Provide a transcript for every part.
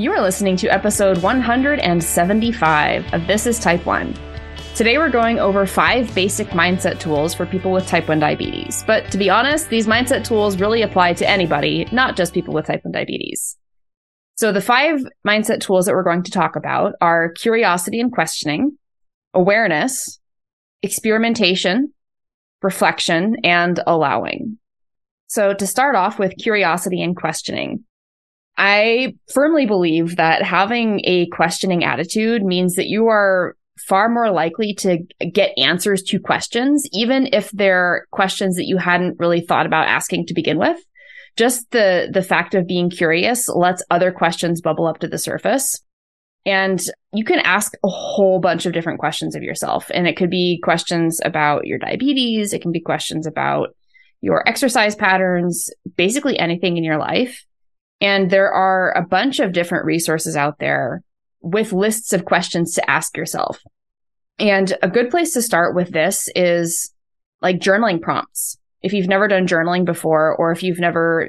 You are listening to episode 175 of This is Type 1. Today we're going over five basic mindset tools for people with type 1 diabetes. But to be honest, these mindset tools really apply to anybody, not just people with type 1 diabetes. So the five mindset tools that we're going to talk about are curiosity and questioning, awareness, experimentation, reflection, and allowing. So to start off with curiosity and questioning, I firmly believe that having a questioning attitude means that you are far more likely to get answers to questions, even if they're questions that you hadn't really thought about asking to begin with. Just the, the fact of being curious lets other questions bubble up to the surface. And you can ask a whole bunch of different questions of yourself. And it could be questions about your diabetes. It can be questions about your exercise patterns, basically anything in your life. And there are a bunch of different resources out there with lists of questions to ask yourself. And a good place to start with this is like journaling prompts. If you've never done journaling before, or if you've never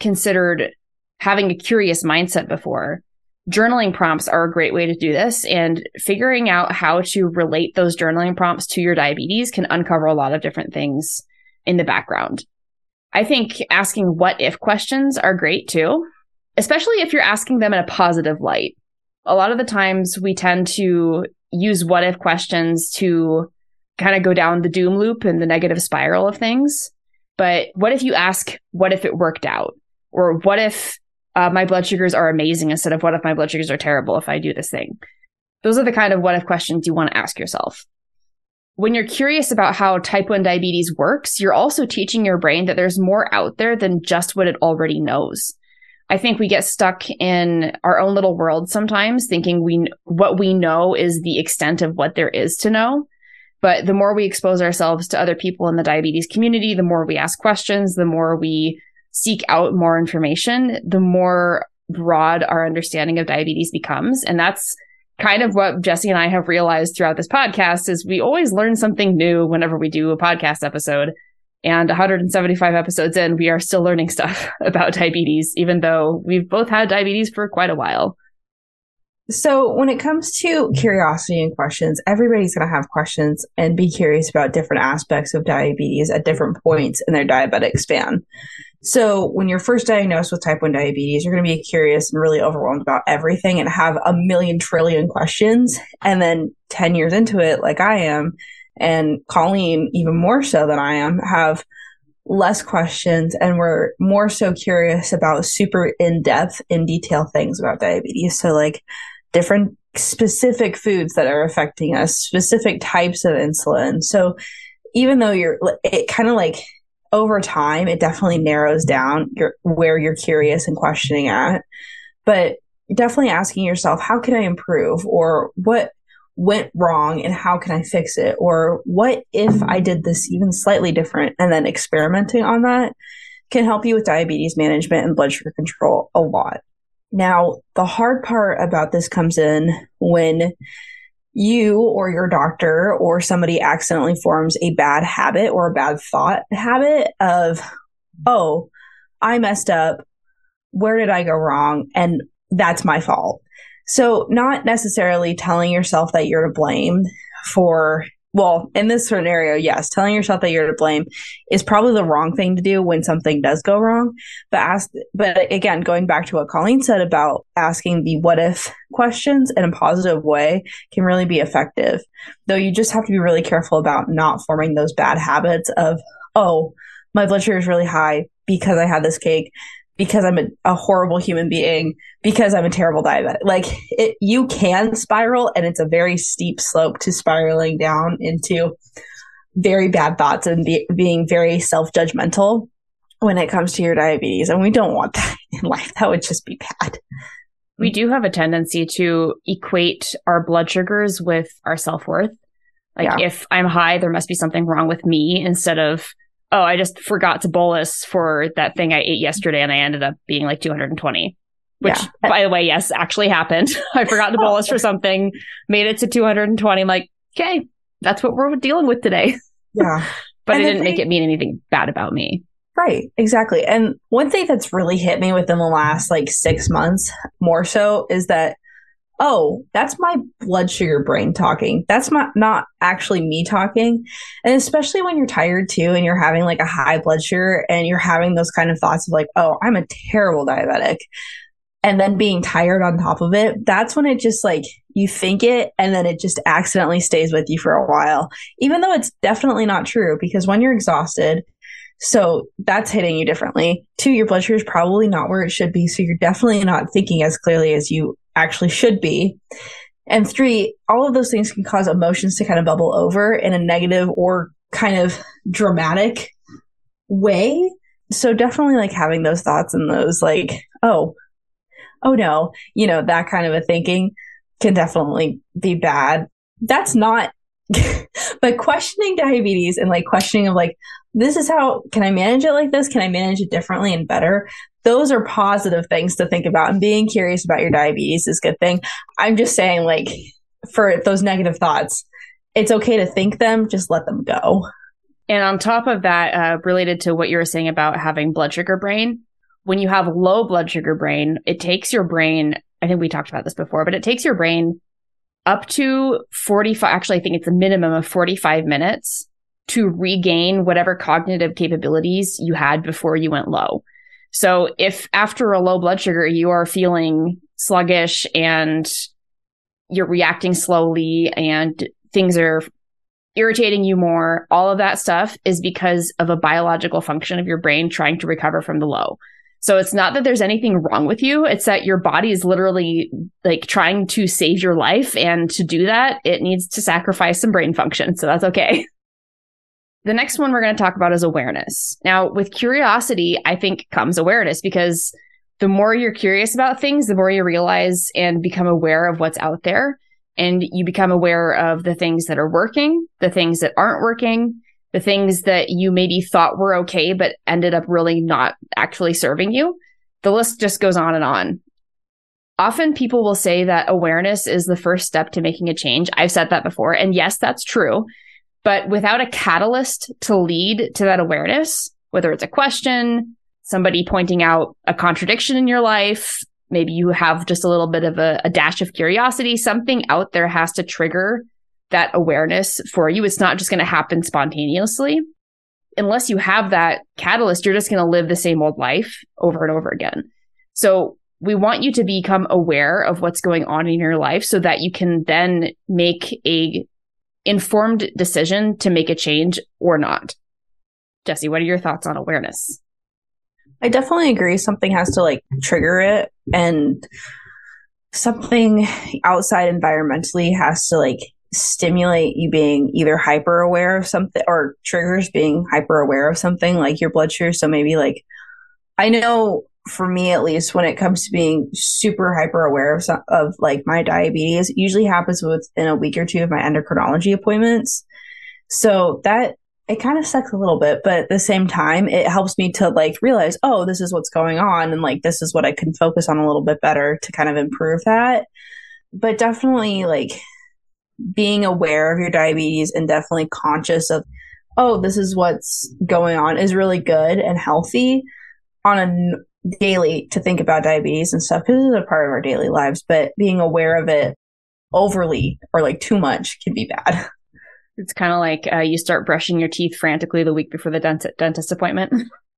considered having a curious mindset before, journaling prompts are a great way to do this. And figuring out how to relate those journaling prompts to your diabetes can uncover a lot of different things in the background. I think asking what if questions are great too, especially if you're asking them in a positive light. A lot of the times we tend to use what if questions to kind of go down the doom loop and the negative spiral of things. But what if you ask, what if it worked out? Or what if uh, my blood sugars are amazing instead of what if my blood sugars are terrible if I do this thing? Those are the kind of what if questions you want to ask yourself. When you're curious about how type 1 diabetes works, you're also teaching your brain that there's more out there than just what it already knows. I think we get stuck in our own little world sometimes thinking we what we know is the extent of what there is to know. But the more we expose ourselves to other people in the diabetes community, the more we ask questions, the more we seek out more information, the more broad our understanding of diabetes becomes. And that's kind of what Jessie and I have realized throughout this podcast is we always learn something new whenever we do a podcast episode. And 175 episodes in, we are still learning stuff about diabetes, even though we've both had diabetes for quite a while. So, when it comes to curiosity and questions, everybody's going to have questions and be curious about different aspects of diabetes at different points in their diabetic span. So, when you're first diagnosed with type 1 diabetes, you're going to be curious and really overwhelmed about everything and have a million trillion questions. And then 10 years into it, like I am, and Colleen, even more so than I am, have less questions and we're more so curious about super in depth, in detail things about diabetes. So, like different specific foods that are affecting us, specific types of insulin. So, even though you're, it kind of like over time, it definitely narrows down your, where you're curious and questioning at. But definitely asking yourself, how can I improve? Or what went wrong and how can I fix it? Or what if I did this even slightly different? And then experimenting on that can help you with diabetes management and blood sugar control a lot. Now, the hard part about this comes in when you or your doctor or somebody accidentally forms a bad habit or a bad thought habit of, oh, I messed up. Where did I go wrong? And that's my fault. So, not necessarily telling yourself that you're to blame for, well, in this scenario, yes, telling yourself that you're to blame is probably the wrong thing to do when something does go wrong. But ask, but again, going back to what Colleen said about asking the what if questions in a positive way can really be effective. Though you just have to be really careful about not forming those bad habits of, oh, my blood sugar is really high because I had this cake because I'm a, a, horrible human being, because I'm a terrible diabetic. Like it, you can spiral and it's a very steep slope to spiraling down into very bad thoughts and be, being very self-judgmental when it comes to your diabetes. And we don't want that in life. That would just be bad. We do have a tendency to equate our blood sugars with our self-worth. Like yeah. if I'm high, there must be something wrong with me instead of oh, I just forgot to bolus for that thing I ate yesterday and I ended up being like 220. Which, yeah. by the way, yes, actually happened. I forgot to bolus for something, made it to 220. I'm like, okay, that's what we're dealing with today. Yeah. but and it didn't thing, make it mean anything bad about me. Right, exactly. And one thing that's really hit me within the last like six months more so is that, oh, that's my blood sugar brain talking. That's not, not actually me talking. And especially when you're tired too and you're having like a high blood sugar and you're having those kind of thoughts of like, oh, I'm a terrible diabetic. And then being tired on top of it, that's when it just like you think it and then it just accidentally stays with you for a while, even though it's definitely not true because when you're exhausted, so that's hitting you differently. Two, your blood sugar is probably not where it should be. So you're definitely not thinking as clearly as you actually should be. And three, all of those things can cause emotions to kind of bubble over in a negative or kind of dramatic way. So definitely like having those thoughts and those like, oh, oh no, you know, that kind of a thinking can definitely be bad. That's not but questioning diabetes and like questioning of like this is how can I manage it like this? Can I manage it differently and better? Those are positive things to think about. And being curious about your diabetes is a good thing. I'm just saying, like, for those negative thoughts, it's okay to think them, just let them go. And on top of that, uh, related to what you were saying about having blood sugar brain, when you have low blood sugar brain, it takes your brain, I think we talked about this before, but it takes your brain up to 45, actually, I think it's a minimum of 45 minutes to regain whatever cognitive capabilities you had before you went low. So if after a low blood sugar, you are feeling sluggish and you're reacting slowly and things are irritating you more, all of that stuff is because of a biological function of your brain trying to recover from the low. So it's not that there's anything wrong with you. It's that your body is literally like trying to save your life. And to do that, it needs to sacrifice some brain function. So that's okay. The next one we're going to talk about is awareness. Now, with curiosity, I think comes awareness because the more you're curious about things, the more you realize and become aware of what's out there. And you become aware of the things that are working, the things that aren't working, the things that you maybe thought were okay, but ended up really not actually serving you. The list just goes on and on. Often people will say that awareness is the first step to making a change. I've said that before. And yes, that's true. But without a catalyst to lead to that awareness, whether it's a question, somebody pointing out a contradiction in your life, maybe you have just a little bit of a, a dash of curiosity, something out there has to trigger that awareness for you. It's not just going to happen spontaneously. Unless you have that catalyst, you're just going to live the same old life over and over again. So we want you to become aware of what's going on in your life so that you can then make a informed decision to make a change or not. Jessie, what are your thoughts on awareness? I definitely agree. Something has to like trigger it, and something outside environmentally has to like stimulate you being either hyper aware of something or triggers being hyper aware of something like your blood sugar. So maybe like, I know for me at least when it comes to being super hyper aware of some, of like my diabetes usually happens within a week or two of my endocrinology appointments. So that it kind of sucks a little bit but at the same time it helps me to like realize oh this is what's going on and like this is what i can focus on a little bit better to kind of improve that. But definitely like being aware of your diabetes and definitely conscious of oh this is what's going on is really good and healthy on a daily to think about diabetes and stuff because it's a part of our daily lives, but being aware of it overly or like too much can be bad. It's kind of like uh, you start brushing your teeth frantically the week before the dent- dentist appointment.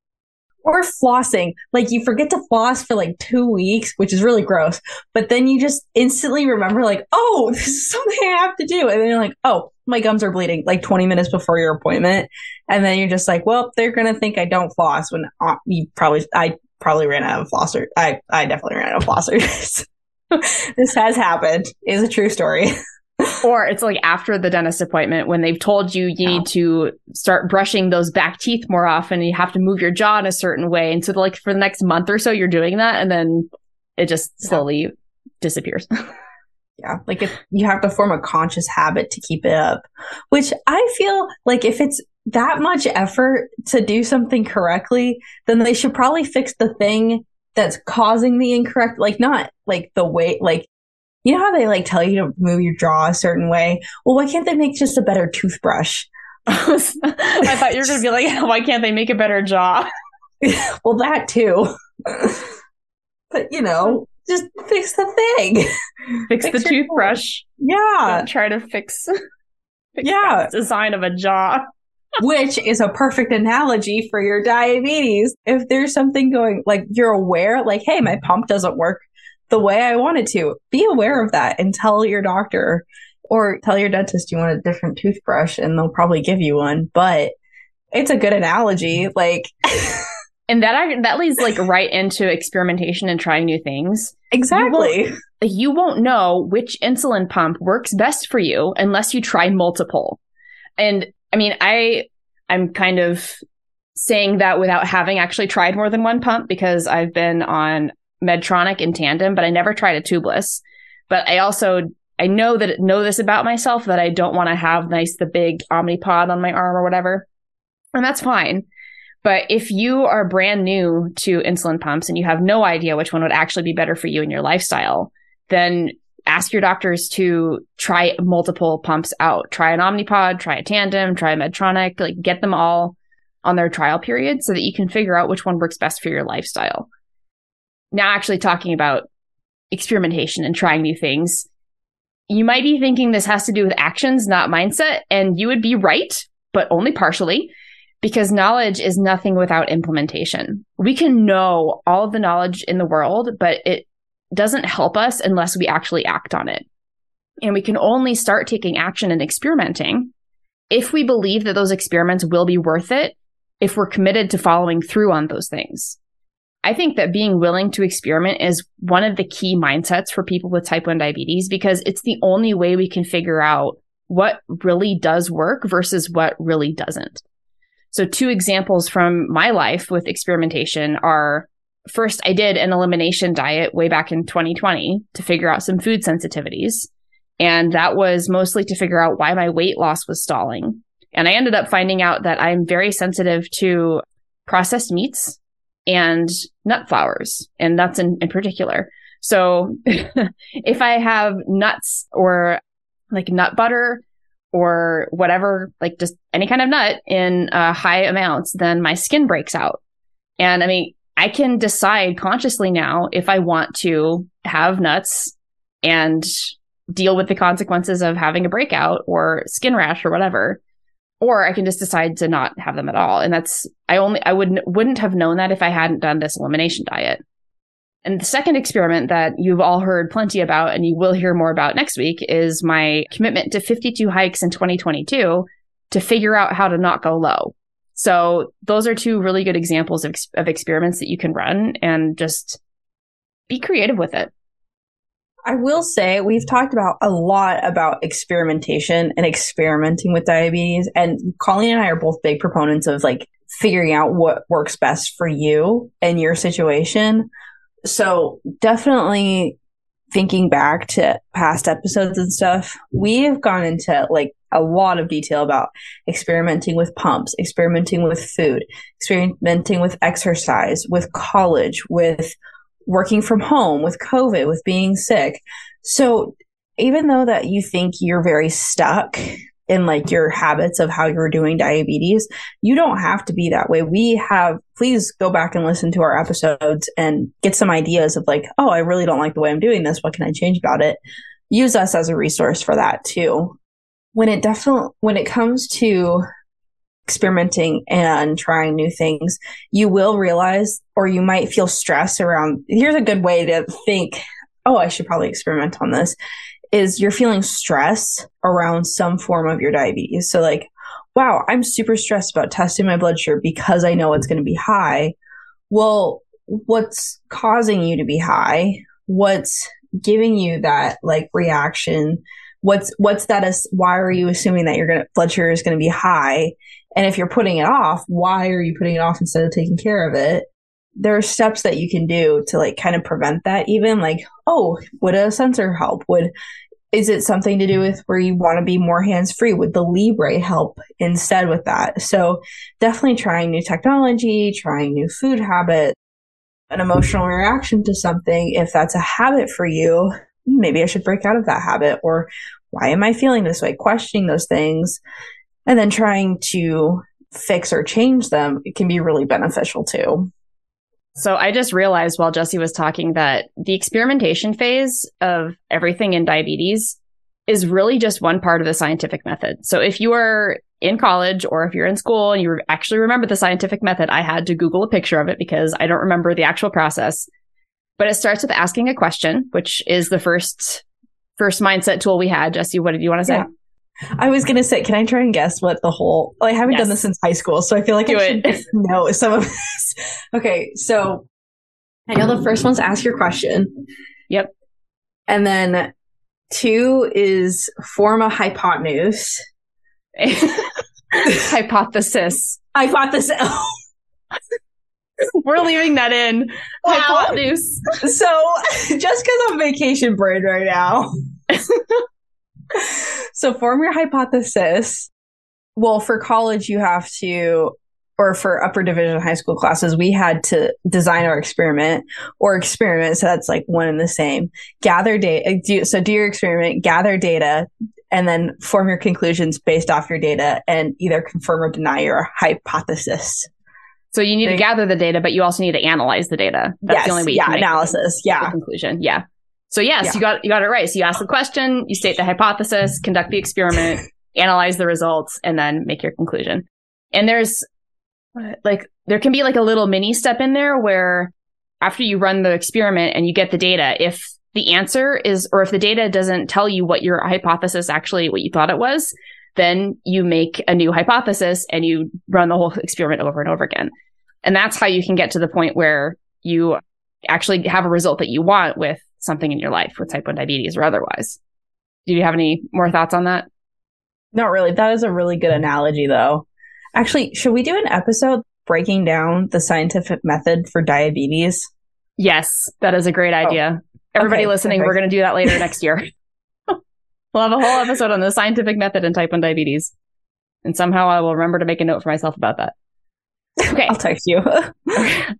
or flossing. Like you forget to floss for like two weeks, which is really gross. But then you just instantly remember, like, oh, this is something I have to do. And then you're like, oh, my gums are bleeding like 20 minutes before your appointment. And then you're just like, well, they're going to think I don't floss when uh, you probably, I probably ran out of flosser. I, I definitely ran out of flossers. this has happened. Is a true story. or it's like after the dentist appointment when they've told you you need to start brushing those back teeth more often you have to move your jaw in a certain way and so like for the next month or so you're doing that and then it just slowly yeah. disappears yeah like if you have to form a conscious habit to keep it up which i feel like if it's that much effort to do something correctly, then they should probably fix the thing that's causing the incorrect, like not like the way, like, you know how they like tell you to move your jaw a certain way? Well, why can't they make just a better toothbrush? I thought you were going to be like, why can't they make a better jaw? well, that too. but you know, just fix the thing. Fix, fix the toothbrush. Yeah. Don't try to fix, fix yeah design of a jaw. Which is a perfect analogy for your diabetes. If there's something going like you're aware, like, hey, my pump doesn't work the way I want it to, be aware of that and tell your doctor or tell your dentist you want a different toothbrush and they'll probably give you one. But it's a good analogy. Like And that that leads like right into experimentation and trying new things. Exactly. You won't, you won't know which insulin pump works best for you unless you try multiple. And I mean, I I'm kind of saying that without having actually tried more than one pump because I've been on Medtronic in Tandem, but I never tried a tubeless. But I also I know that know this about myself that I don't want to have nice the big Omnipod on my arm or whatever. And that's fine. But if you are brand new to insulin pumps and you have no idea which one would actually be better for you and your lifestyle, then ask your doctors to try multiple pumps out. Try an Omnipod, try a Tandem, try a Medtronic, like get them all on their trial period so that you can figure out which one works best for your lifestyle. Now, actually talking about experimentation and trying new things, you might be thinking this has to do with actions, not mindset. And you would be right, but only partially because knowledge is nothing without implementation. We can know all of the knowledge in the world, but it doesn't help us unless we actually act on it. And we can only start taking action and experimenting if we believe that those experiments will be worth it, if we're committed to following through on those things. I think that being willing to experiment is one of the key mindsets for people with type 1 diabetes because it's the only way we can figure out what really does work versus what really doesn't. So two examples from my life with experimentation are first, I did an elimination diet way back in 2020 to figure out some food sensitivities. And that was mostly to figure out why my weight loss was stalling. And I ended up finding out that I'm very sensitive to processed meats and nut flours and nuts in, in particular. So if I have nuts or like nut butter or whatever, like just any kind of nut in uh, high amounts, then my skin breaks out. And I mean, I can decide consciously now if I want to have nuts and deal with the consequences of having a breakout or skin rash or whatever. Or I can just decide to not have them at all. And that's, I only, I wouldn't, wouldn't have known that if I hadn't done this elimination diet. And the second experiment that you've all heard plenty about and you will hear more about next week is my commitment to 52 hikes in 2022 to figure out how to not go low. So those are two really good examples of, of experiments that you can run and just be creative with it. I will say we've talked about a lot about experimentation and experimenting with diabetes. And Colleen and I are both big proponents of like figuring out what works best for you and your situation. So definitely thinking back to past episodes and stuff, we have gone into like a lot of detail about experimenting with pumps, experimenting with food, experimenting with exercise, with college, with working from home, with COVID, with being sick. So even though that you think you're very stuck in like your habits of how you're doing diabetes. You don't have to be that way. We have, please go back and listen to our episodes and get some ideas of like, oh, I really don't like the way I'm doing this. What can I change about it? Use us as a resource for that too. When it definitely, when it comes to experimenting and trying new things, you will realize, or you might feel stress around. Here's a good way to think, oh, I should probably experiment on this is you're feeling stress around some form of your diabetes. So, like, wow, I'm super stressed about testing my blood sugar because I know it's going to be high. Well, what's causing you to be high? What's giving you that like reaction? What's what's that? As, why are you assuming that your blood sugar is going to be high? And if you're putting it off, why are you putting it off instead of taking care of it? There are steps that you can do to like kind of prevent that. Even like, oh, would a sensor help? Would is it something to do with where you want to be more hands free? Would the Libre help instead with that? So definitely trying new technology, trying new food habits, an emotional reaction to something. If that's a habit for you, maybe I should break out of that habit or why am I feeling this way? Questioning those things and then trying to fix or change them, it can be really beneficial too. So I just realized while Jessie was talking that the experimentation phase of everything in diabetes is really just one part of the scientific method. So if you are in college or if you're in school and you actually remember the scientific method, I had to Google a picture of it because I don't remember the actual process. But it starts with asking a question, which is the first first mindset tool we had. Jessie, what did you want to say? Yeah. I was gonna say, can I try and guess what the whole? Well, I haven't yes. done this since high school, so I feel like Do I should it. know some of this. okay, so I know the first one's ask your question. Yep. And then two is form a hypotenuse. Hypothesis. Hypothesis. We're leaving that in. Wow. Hypotenuse. So, just because I'm vacation brain right now. So, form your hypothesis. Well, for college, you have to, or for upper division high school classes, we had to design our experiment or experiment. So that's like one and the same. Gather data. Uh, do, So do your experiment, gather data, and then form your conclusions based off your data and either confirm or deny your hypothesis. So you need to gather the data, but you also need to analyze the data. That's yes, the only way. yeah, analysis. Yeah. Conclusion. Yeah. So yes, yeah. you got you got it right. So you ask the question, you state the hypothesis, conduct the experiment, analyze the results, and then make your conclusion. And there's like there can be like a little mini step in there where after you run the experiment and you get the data, if the answer is, or if the data doesn't tell you what your hypothesis actually, what you thought it was, then you make a new hypothesis and you run the whole experiment over and over again. And that's how you can get to the point where you actually have a result that you want with something in your life with type 1 diabetes or otherwise. Do you have any more thoughts on that? Not really. That is a really good analogy, though. Actually, should we do an episode breaking down the scientific method for diabetes? Yes, that is a great oh. idea. Everybody okay, listening, we're going to do that later next year. we'll have a whole episode on the scientific method in type 1 diabetes. And somehow I will remember to make a note for myself about that. Okay. I'll text you.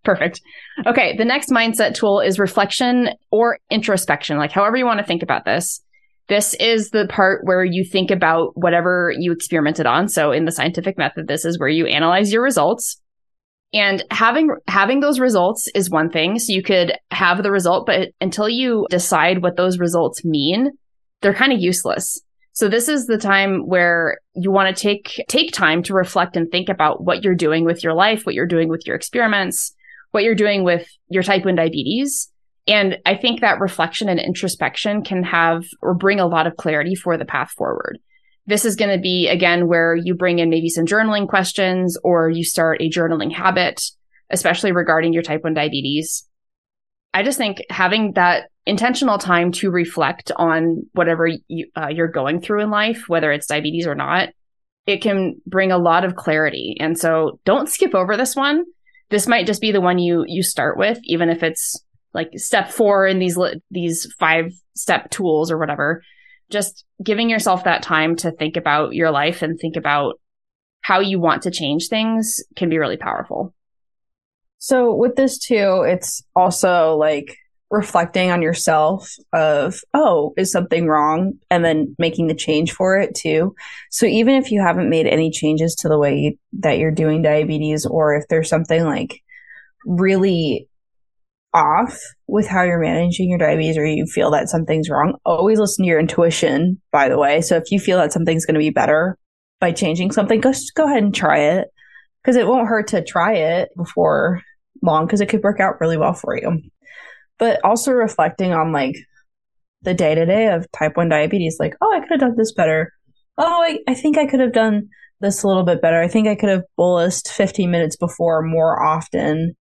Perfect. Okay. The next mindset tool is reflection or introspection, like however you want to think about this. This is the part where you think about whatever you experimented on. So in the scientific method, this is where you analyze your results and having having those results is one thing. So you could have the result, but until you decide what those results mean, they're kind of useless. So this is the time where you want to take take time to reflect and think about what you're doing with your life, what you're doing with your experiments, what you're doing with your type 1 diabetes. And I think that reflection and introspection can have or bring a lot of clarity for the path forward. This is going to be again where you bring in maybe some journaling questions or you start a journaling habit, especially regarding your type 1 diabetes. I just think having that intentional time to reflect on whatever you, uh, you're going through in life, whether it's diabetes or not, it can bring a lot of clarity. And so don't skip over this one. This might just be the one you you start with, even if it's like step four in these these five step tools or whatever just giving yourself that time to think about your life and think about how you want to change things can be really powerful. So with this too, it's also like reflecting on yourself of, oh, is something wrong? And then making the change for it too. So even if you haven't made any changes to the way you, that you're doing diabetes, or if there's something like really off with how you're managing your diabetes or you feel that something's wrong, always listen to your intuition, by the way. So if you feel that something's going to be better by changing something, go, go ahead and try it because it won't hurt to try it before long because it could work out really well for you. But also reflecting on like the day to day of type 1 diabetes, like, oh, I could have done this better. Oh, I, I think I could have done this a little bit better. I think I could have bolused 15 minutes before more often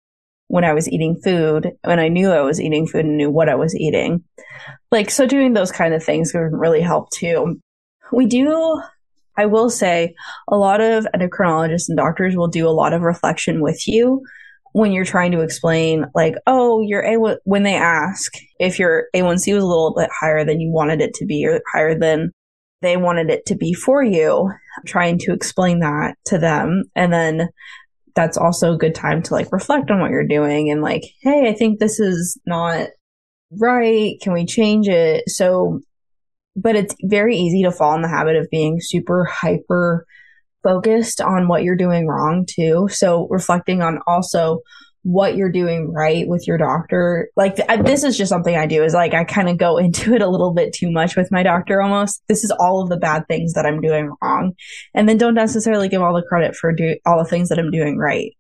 when I was eating food, when I knew I was eating food and knew what I was eating. Like, so doing those kind of things would really help too. We do, I will say, a lot of endocrinologists and doctors will do a lot of reflection with you when you're trying to explain, like, oh, your A, when they ask if your A1C was a little bit higher than you wanted it to be or higher than they wanted it to be for you, trying to explain that to them. And then that's also a good time to like reflect on what you're doing and like, hey, I think this is not right. Can we change it? So, but it's very easy to fall in the habit of being super hyper focused on what you're doing wrong too. So reflecting on also what you're doing right with your doctor. Like this is just something I do is like I kind of go into it a little bit too much with my doctor almost. This is all of the bad things that I'm doing wrong. And then don't necessarily give all the credit for do all the things that I'm doing right.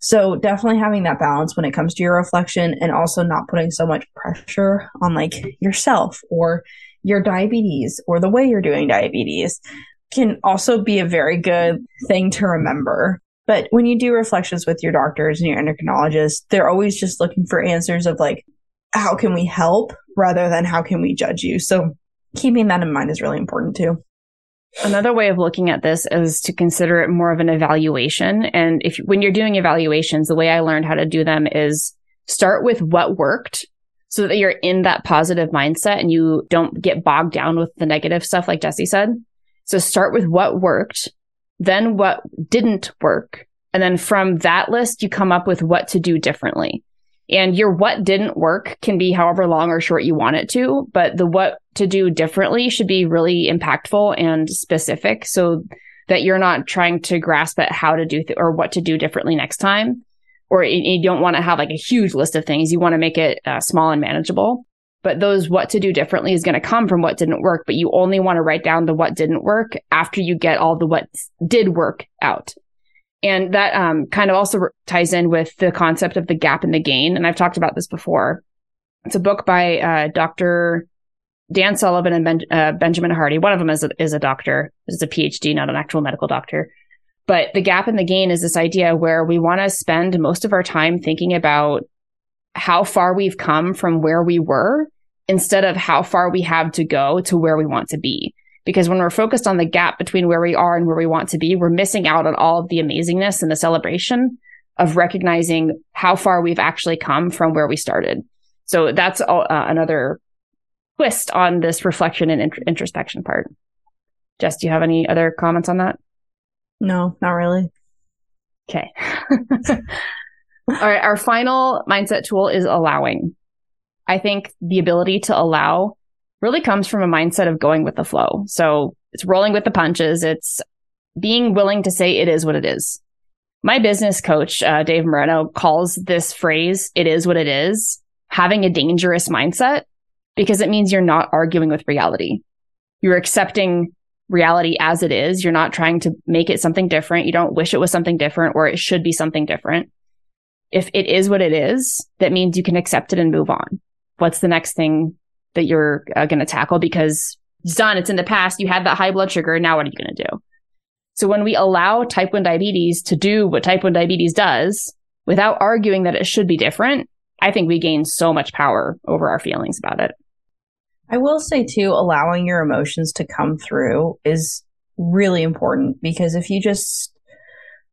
So definitely having that balance when it comes to your reflection and also not putting so much pressure on like yourself or your diabetes or the way you're doing diabetes can also be a very good thing to remember. But when you do reflections with your doctors and your endocrinologists, they're always just looking for answers of like, how can we help rather than how can we judge you? So keeping that in mind is really important too. Another way of looking at this is to consider it more of an evaluation. And if when you're doing evaluations, the way I learned how to do them is start with what worked so that you're in that positive mindset and you don't get bogged down with the negative stuff like Jessie said. So start with what worked, then what didn't work. And then from that list, you come up with what to do differently. And your what didn't work can be however long or short you want it to, but the what to do differently should be really impactful and specific so that you're not trying to grasp at how to do th- or what to do differently next time. Or you don't want to have like a huge list of things. You want to make it uh, small and manageable. But those what to do differently is going to come from what didn't work. But you only want to write down the what didn't work after you get all the what did work out. And that um, kind of also ties in with the concept of the gap and the gain. And I've talked about this before. It's a book by uh, Dr. Dan Sullivan and ben- uh, Benjamin Hardy. One of them is a, is a doctor, is a PhD, not an actual medical doctor. But the gap and the gain is this idea where we want to spend most of our time thinking about how far we've come from where we were instead of how far we have to go to where we want to be. Because when we're focused on the gap between where we are and where we want to be, we're missing out on all of the amazingness and the celebration of recognizing how far we've actually come from where we started. So that's uh, another twist on this reflection and int- introspection part. Jess, do you have any other comments on that? No, not really. Okay. All right. Our final mindset tool is allowing. I think the ability to allow really comes from a mindset of going with the flow. So it's rolling with the punches. It's being willing to say it is what it is. My business coach, uh, Dave Moreno, calls this phrase, it is what it is, having a dangerous mindset because it means you're not arguing with reality. You're accepting reality as it is. You're not trying to make it something different. You don't wish it was something different or it should be something different. If it is what it is, that means you can accept it and move on. What's the next thing that you're uh, going to tackle because it's done. It's in the past. You had that high blood sugar. Now what are you going to do? So when we allow type 1 diabetes to do what type 1 diabetes does without arguing that it should be different, I think we gain so much power over our feelings about it. I will say too, allowing your emotions to come through is really important because if you just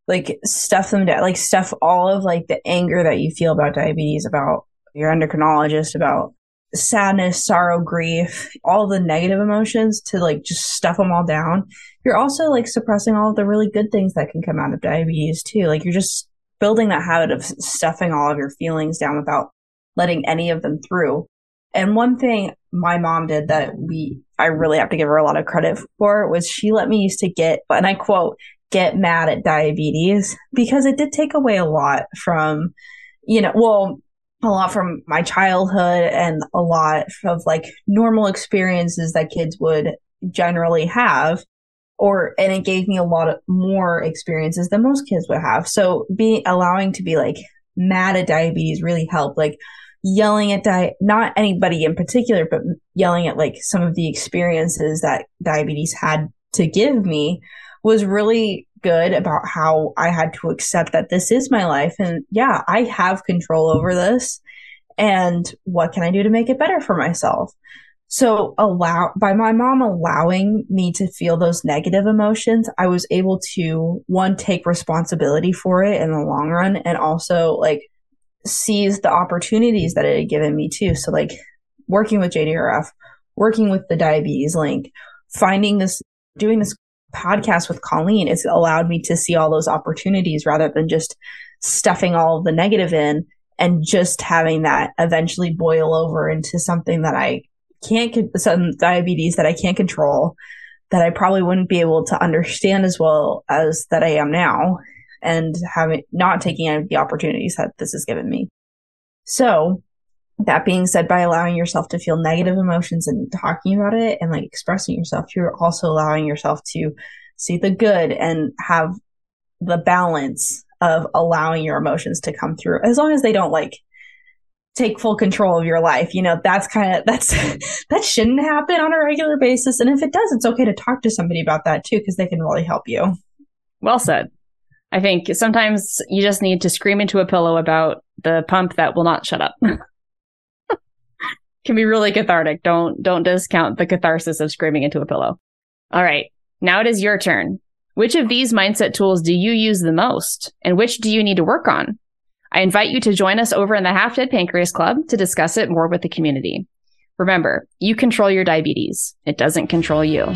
like stuff them down, like stuff all of like the anger that you feel about diabetes, about your endocrinologist, about sadness, sorrow, grief, all the negative emotions to like just stuff them all down. You're also like suppressing all of the really good things that can come out of diabetes too. Like you're just building that habit of stuffing all of your feelings down without letting any of them through. And one thing my mom did that we, I really have to give her a lot of credit for was she let me used to get, and I quote, get mad at diabetes because it did take away a lot from, you know, well, a lot from my childhood and a lot of like normal experiences that kids would generally have or and it gave me a lot of more experiences than most kids would have. So being allowing to be like mad at diabetes really helped like yelling at di- not anybody in particular but yelling at like some of the experiences that diabetes had to give me was really good about how I had to accept that this is my life. And yeah, I have control over this. And what can I do to make it better for myself? So allow by my mom allowing me to feel those negative emotions, I was able to one take responsibility for it in the long run and also like seize the opportunities that it had given me too. So like working with JDRF, working with the diabetes link, finding this doing this podcast with Colleen, it's allowed me to see all those opportunities rather than just stuffing all of the negative in and just having that eventually boil over into something that I can't, some diabetes that I can't control. that I probably wouldn't be able to understand as well as that I am now and having not taking any of the opportunities that this has given me. So that being said, by allowing yourself to feel negative emotions and talking about it and like expressing yourself, you're also allowing yourself to see the good and have the balance of allowing your emotions to come through as long as they don't like take full control of your life. You know, that's kind of that's that shouldn't happen on a regular basis. And if it does, it's okay to talk to somebody about that too because they can really help you. Well said. I think sometimes you just need to scream into a pillow about the pump that will not shut up. can be really cathartic. Don't don't discount the catharsis of screaming into a pillow. All right. Now it is your turn. Which of these mindset tools do you use the most and which do you need to work on? I invite you to join us over in the Half Dead Pancreas Club to discuss it more with the community. Remember, you control your diabetes. It doesn't control you.